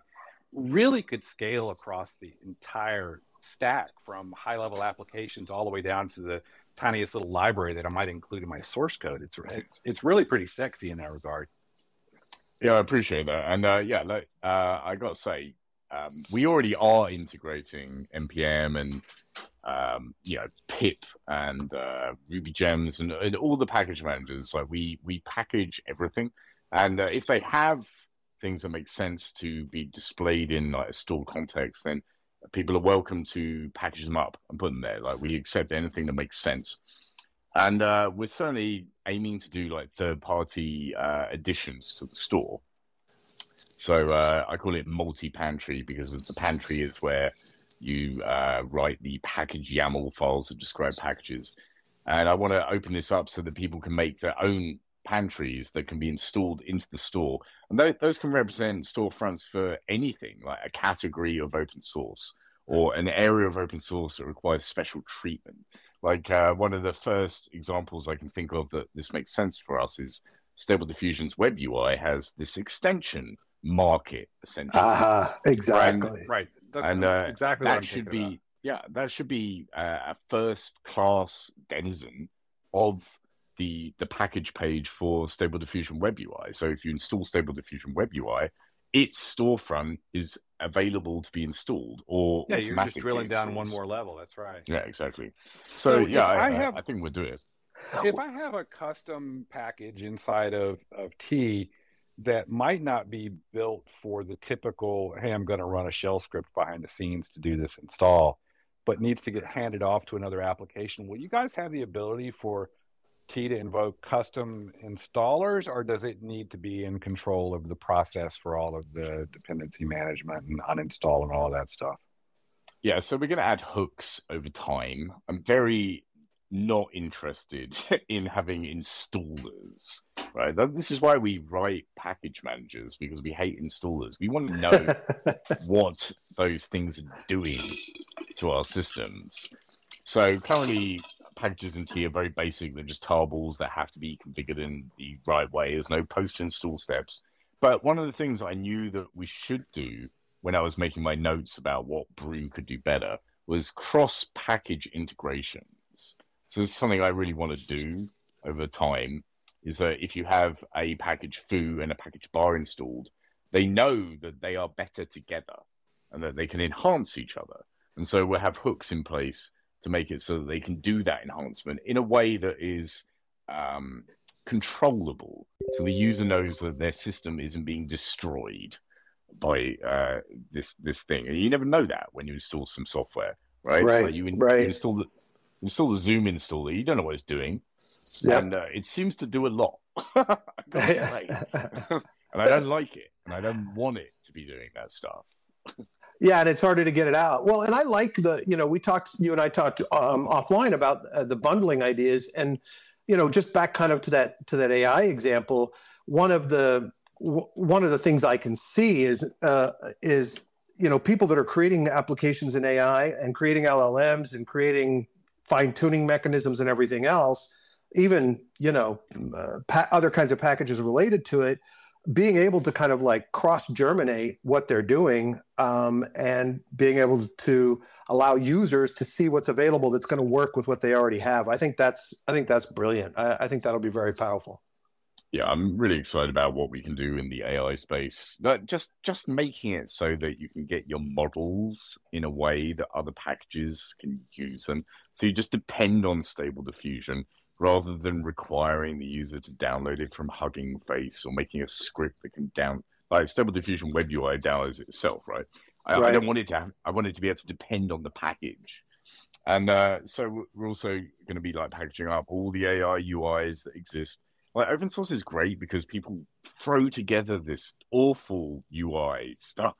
really could scale across the entire stack from high level applications all the way down to the tiniest little library that I might include in my source code. It's, it's really pretty sexy in that regard. Yeah, I appreciate that. And uh, yeah, like uh, I got to say, um, we already are integrating npm and um, you know pip and uh, ruby gems and, and, all the package managers like we we package everything and uh, if they have things that make sense to be displayed in like a stored context then people are welcome to package them up and put them there like we accept anything that makes sense and uh, we're certainly aiming to do like third party uh, additions to the store. So uh, I call it multi pantry because the pantry is where you uh, write the package YAML files that describe packages. And I want to open this up so that people can make their own pantries that can be installed into the store. And those, those can represent storefronts for anything, like a category of open source or an area of open source that requires special treatment. Like uh, one of the first examples I can think of that this makes sense for us is Stable Diffusion's web UI has this extension market essentially. Ah, uh, exactly. And, right. That's and uh, exactly that should be about. yeah, that should be uh, a first class denizen of the the package page for Stable Diffusion web UI. So if you install Stable Diffusion web UI, its storefront is available to be installed or yeah you're just drilling down one more level that's right. Yeah exactly. So, so yeah I, I, have, I, think we'll do it. If i have a custom package inside of, of tea that might not be built for the typical hey i'm going to run a shell script behind the scenes to do this install but needs to get handed off to another application will you guys have the ability for Tea to invoke custom installers, or does it need to be in control of the process for all of the dependency management and uninstall and all that stuff? Yeah, so we're going to add hooks over time. I'm very not interested in having installers. right? This is why we write package managers because we hate installers. We want to know what those things are doing to our systems. So currently, packages in Tea are very basic. They're just tarballs that have to be configured in the right way. There's no post-install steps. But one of the things I knew that we should do when I was making my notes about what Brew could do better was cross-package integrations. So it's something I really want to do over time is that if you have a package foo and a package bar installed, they know that they are better together and that they can enhance each other. And so we'll have hooks in place to make it so that they can do that enhancement in a way that is um, controllable. So the user knows that their system isn't being destroyed by uh, this this thing. And you never know that when you install some software, right? Right. Like you, in, right. you install the install the Zoom installer. You don't know what it's doing, yep. and uh, it seems to do a lot. and I don't like it, and I don't want it to be doing that stuff. Yeah, and it's harder to get it out. Well, and I like the, you know, we talked, you and I talked um, offline about uh, the bundling ideas, and you know, just back kind of to that to that AI example. One of the w- one of the things I can see is uh, is you know people that are creating applications in AI and creating LLMs and creating fine tuning mechanisms and everything else, even you know uh, pa- other kinds of packages related to it being able to kind of like cross germinate what they're doing um, and being able to allow users to see what's available that's going to work with what they already have i think that's i think that's brilliant. I, I, think that'll be very powerful. Yeah i'm really excited about what we can do in the ai space. Just just making it so that you can get your models in a way that other packages can use them. So you just depend on stable diffusion rather than requiring the user to download it from Hugging Face or making a script that can down like Stable Diffusion Web UI downloads it itself, right? I, right. I, don't want it to have, I want it to be able to depend on the package. And uh, so we're also going to be like packaging up all the AI UIs that exist. Like open source is great because people throw together this awful UI stuff.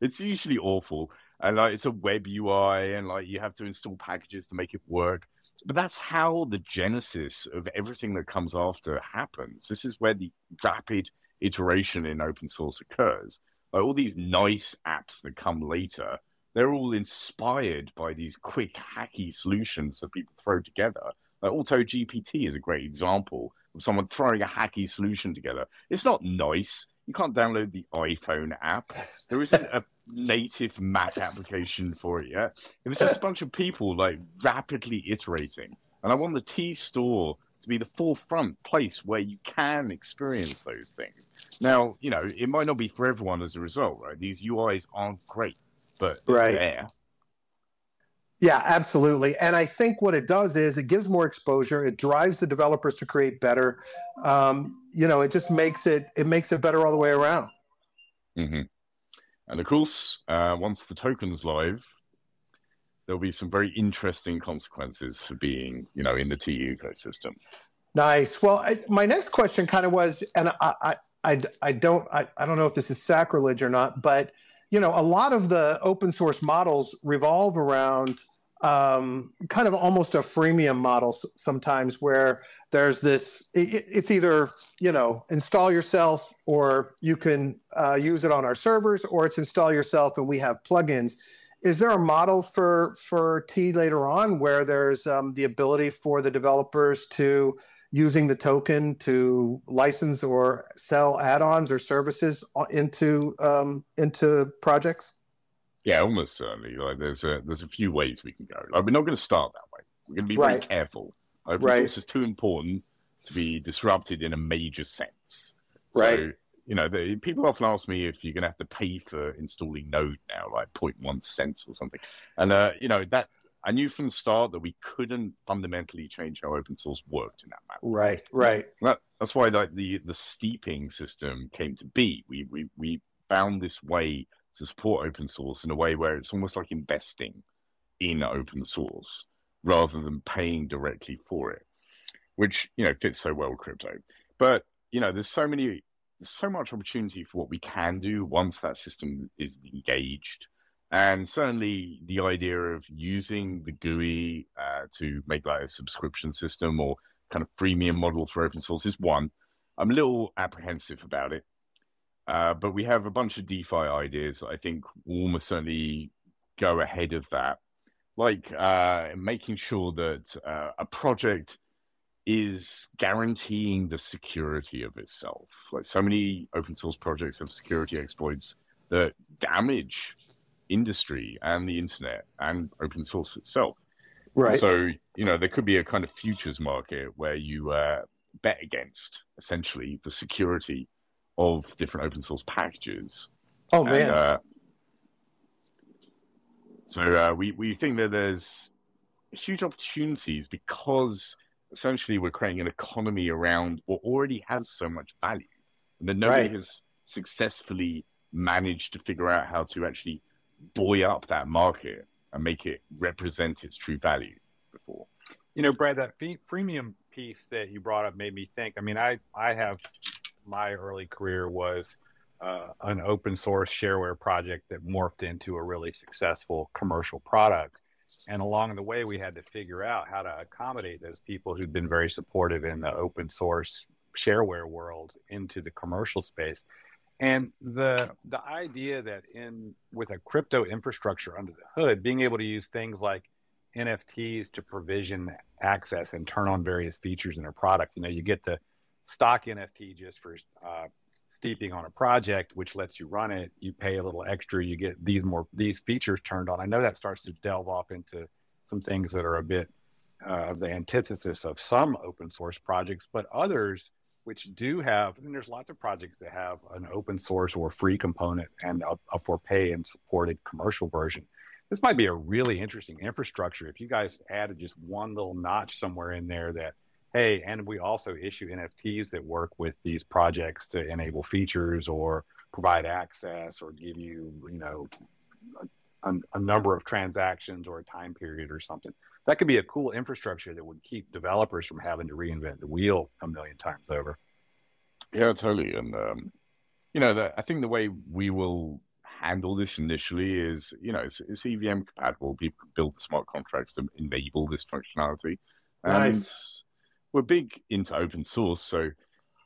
It's usually awful, and like it's a web UI, and like you have to install packages to make it work but that's how the genesis of everything that comes after happens. This is where the rapid iteration in open source occurs. Like all these nice apps that come later, they're all inspired by these quick, hacky solutions that people throw together. Like Auto GPT is a great example of someone throwing a hacky solution together. It's not nice. You can't download the iPhone app. There isn't a native Mac application for it yet. It was just a bunch of people like rapidly iterating. And I want the Tea store to be the forefront place where you can experience those things. Now, you know, it might not be for everyone as a result, right? These UIs aren't great, but right. there. Yeah, absolutely. And I think what it does is it gives more exposure. It drives the developers to create better. Um, you know, it just makes it it makes it better all the way around. Mm-hmm. And of course, uh, once the token's live, there'll be some very interesting consequences for being, you know, in the TU ecosystem. Nice. Well, I, my next question kind of was, and I, I, I, I don't, I, I don't know if this is sacrilege or not, but you know, a lot of the open source models revolve around um, kind of almost a freemium model sometimes where there's this it, it's either you know install yourself or you can uh, use it on our servers or it's install yourself and we have plugins is there a model for for tea later on where there's um, the ability for the developers to using the token to license or sell add-ons or services into um, into projects yeah, almost certainly. Like there's a there's a few ways we can go. Like we're not going to start that way. We're going to be right. very careful. Open right. source is too important to be disrupted in a major sense. So, right. You know, the, people often ask me if you're going to have to pay for installing Node now, like 0.1 cents or something. And uh, you know that I knew from the start that we couldn't fundamentally change how open source worked in that manner. Right, right. That, that's why like the the steeping system came to be. We we we found this way to support open source in a way where it's almost like investing in open source rather than paying directly for it, which you know fits so well with crypto. But you know, there's so many, so much opportunity for what we can do once that system is engaged. And certainly, the idea of using the GUI uh, to make like a subscription system or kind of freemium model for open source is one. I'm a little apprehensive about it. Uh, but we have a bunch of DeFi ideas I think will almost certainly go ahead of that, like uh, making sure that uh, a project is guaranteeing the security of itself. Like so many open source projects have security exploits that damage industry and the internet and open source itself. Right. So, you know, there could be a kind of futures market where you uh, bet against essentially the security of different open source packages. Oh man. And, uh, so uh, we we think that there's huge opportunities because essentially we're creating an economy around what already has so much value, and that nobody right. has successfully managed to figure out how to actually buoy up that market and make it represent its true value before. You know, Brad, that freemium piece that you brought up made me think. I mean, I I have my early career was uh, an open source shareware project that morphed into a really successful commercial product. And along the way, we had to figure out how to accommodate those people who'd been very supportive in the open source shareware world into the commercial space. And the the idea that in with a crypto infrastructure under the hood, being able to use things like NFTs to provision access and turn on various features in a product. You know, you get the stock NFT just for uh, steeping on a project, which lets you run it. You pay a little extra, you get these more these features turned on. I know that starts to delve off into some things that are a bit uh, the antithesis of some open source projects, but others which do have. Mean, there's lots of projects that have an open source or free component and a, a for pay and supported commercial version. This might be a really interesting infrastructure if you guys added just one little notch somewhere in there that hey, and we also issue NFTs that work with these projects to enable features or provide access or give you, you know, a, a, number of transactions or a time period or something. That could be a cool infrastructure that would keep developers from having to reinvent the wheel a million times over. Yeah, totally. And, um, you know, the, I think the way we will handle this initially is, you know, it's, it's EVM compatible. People can build smart contracts to enable this functionality. And nice we're big into open source, so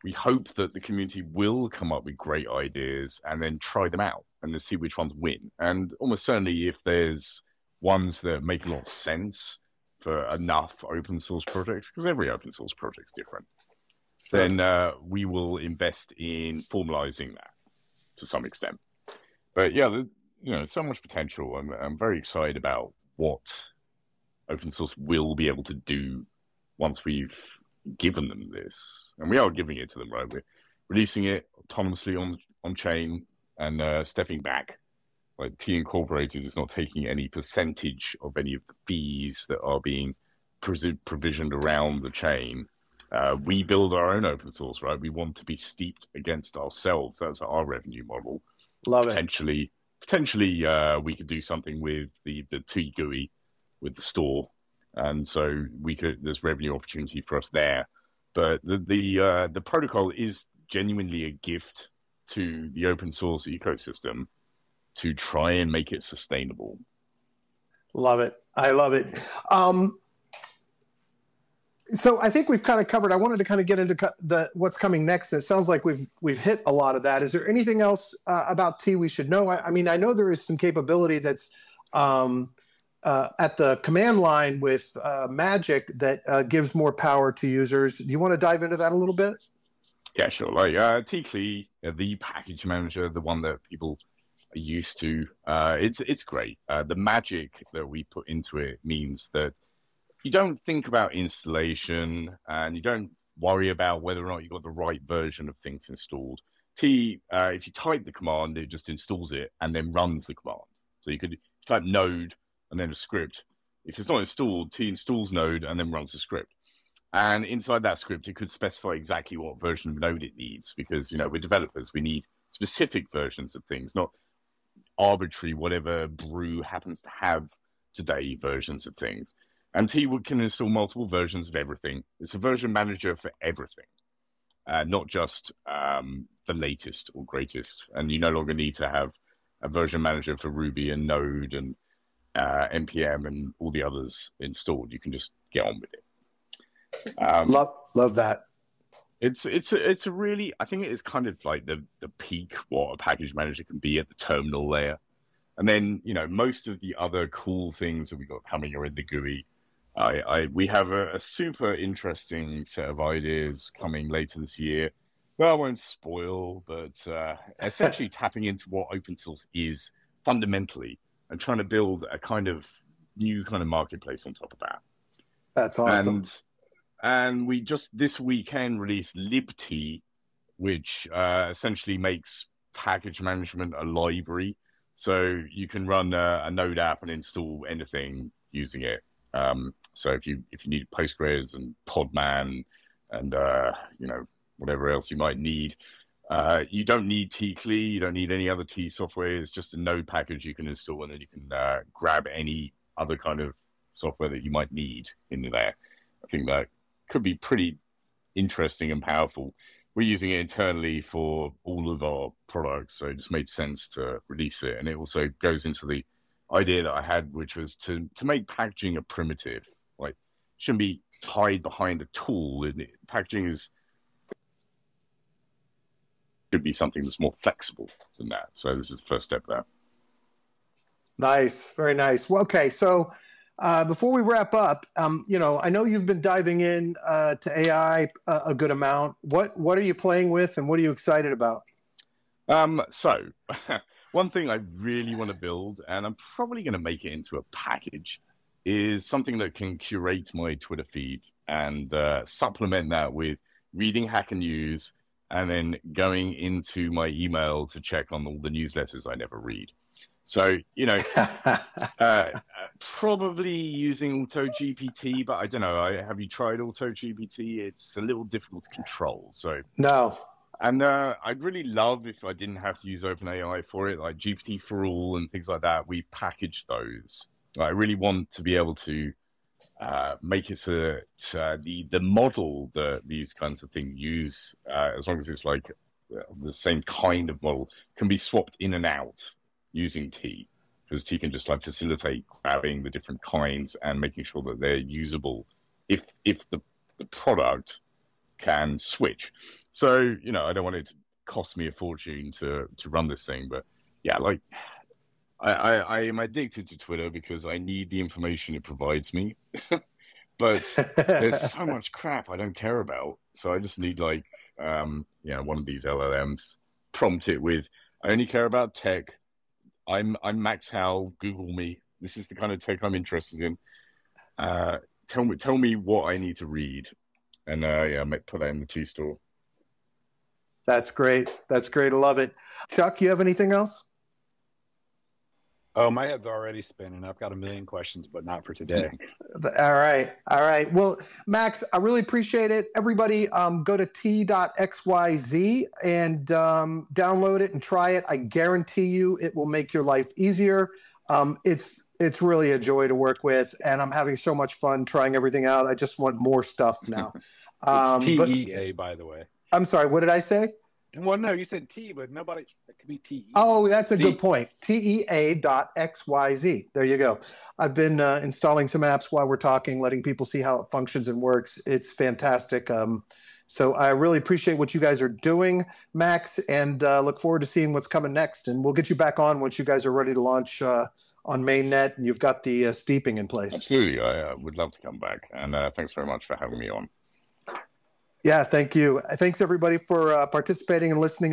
we hope that the community will come up with great ideas and then try them out and then see which ones win. And almost certainly, if there's ones that make a lot of sense for enough open source projects, because every open source project is different, then uh, we will invest in formalizing that to some extent. But yeah, you know, so much potential. I'm, I'm very excited about what open source will be able to do once we've given them this, and we are giving it to them, right? We're releasing it autonomously on on chain and uh, stepping back. Like Tea Incorporated is not taking any percentage of any of the fees that are being provisioned around the chain. Uh, we build our own open source, right? We want to be steeped against ourselves. That's our revenue model. Love potentially, it. Potentially, uh, we could do something with the the Tea GUI with the store and so we could there's revenue opportunity for us there. But the the uh, the protocol is genuinely a gift to the open source ecosystem to try and make it sustainable. Love it. I love it. Um, so I think we've kind of covered. I wanted to kind of get into the what's coming next. It sounds like we've we've hit a lot of that. Is there anything else uh, about Tea we should know? I, I, mean, I know there is some capability that's um, uh, at the command line with uh, Magic that uh, gives more power to users. Do you want to dive into that a little bit? Yeah, sure. Like uh, uh, the package manager, the one that people are used to, uh, it's it's great. Uh, the magic that we put into it means that you don't think about installation and you don't worry about whether or not you got the right version of things installed. Tea, if you type the command, it just installs it and then runs the command. So you could type node and then a script. If it's not installed, Tea installs Node and then runs the script. And inside that script, it could specify exactly what version of Node it needs because, you know, we're developers. We need specific versions of things, not arbitrary, whatever brew happens to have today versions of things. And Tea can install multiple versions of everything. It's a version manager for everything, uh, not just um, the latest or greatest. And you no longer need to have a version manager for Ruby and Node and uh, npm and all the others installed. You can just get on with it. Um, love love that. It's it's a, it's a really I think it is kind of like the the peak what a package manager can be at the terminal layer, and then you know most of the other cool things that we got coming are in the GUI. I, I we have a, a super interesting set of ideas coming later this year. Well, I won't spoil, but uh, essentially tapping into what open source is fundamentally and trying to build a kind of new kind of marketplace on top of that. That's awesome. And and we just this weekend released libtea, which uh, essentially makes package management a library. So you can run a, a Node app and install anything using it. Um, so if you if you need Postgres and Podman and uh, you know whatever else you might need, uh, you don't need tcli, you don't need any other Tea software. It's just a Node package you can install, and then you can uh, grab any other kind of software that you might need into there. I think that could be pretty interesting and powerful. We're using it internally for all of our products, so it just made sense to release it. And it also goes into the idea that I had, which was to to make packaging a primitive. Like, shouldn't be tied behind a tool. And packaging is should be something that's more flexible than that. So this is the first step there. Nice, very nice. Well, okay, so uh, before we wrap up, um, you know, I know you've been diving in uh, to AI a, a, good amount. What what are you playing with, and what are you excited about? Um, so, one thing I really want to build, and I'm probably going to make it into a package, is something that can curate my Twitter feed and uh, supplement that with reading Hacker News and then going into my email to check on all the newsletters I never read. So, you know, uh, probably using Auto GPT, but I don't know. I, have you tried Auto GPT? It's a little difficult to control. So, no. And uh, I'd really love if I didn't have to use OpenAI for it, like GPT4All and things like that. We package those. I really want to be able to uh, make it so that uh, the the model that these kinds of things use, uh, as long as it's like uh, the same kind of model, can be swapped in and out using Tea because Tea can just like facilitate grabbing the different kinds and making sure that they're usable if if the, the product can switch. So, you know, I don't want it to cost me a fortune to to run this thing, but yeah, like I, I, I am addicted to Twitter because I need the information it provides me. but there's so much crap I don't care about. So I just need like um, you know, one of these LLMs, prompt it with I only care about tech I'm I'm Max Howell. Google me. This is the kind of tech I'm interested in. Uh, tell me tell me what I need to read, and uh, yeah, I might put that in the Tea store. That's great. That's great. I love it. Chuck, you have anything else? Oh, my head's already spinning. I've got a million questions, but not for today. All right. All right. Well, Max, I really appreciate it. Everybody, um, go to t.xyz and um, download it and try it. I guarantee you it will make your life easier. Um, it's it's really a joy to work with, and I'm having so much fun trying everything out. I just want more stuff now. Um, TEA, by the way. I'm sorry. What did I say? Well, no, you said T, but nobody. It could be T. Oh, that's a T. good point. TEA dot XYZ. There you go. I've been uh, installing some apps while we're talking, letting people see how it functions and works. It's fantastic. Um, so I really appreciate what you guys are doing, Max, and uh, look forward to seeing what's coming next. And we'll get you back on once you guys are ready to launch uh, on mainnet and you've got the uh, steeping in place. Absolutely. I uh, would love to come back. And uh, thanks very much for having me on. Yeah, thank you. Thanks everybody for uh, participating and listening.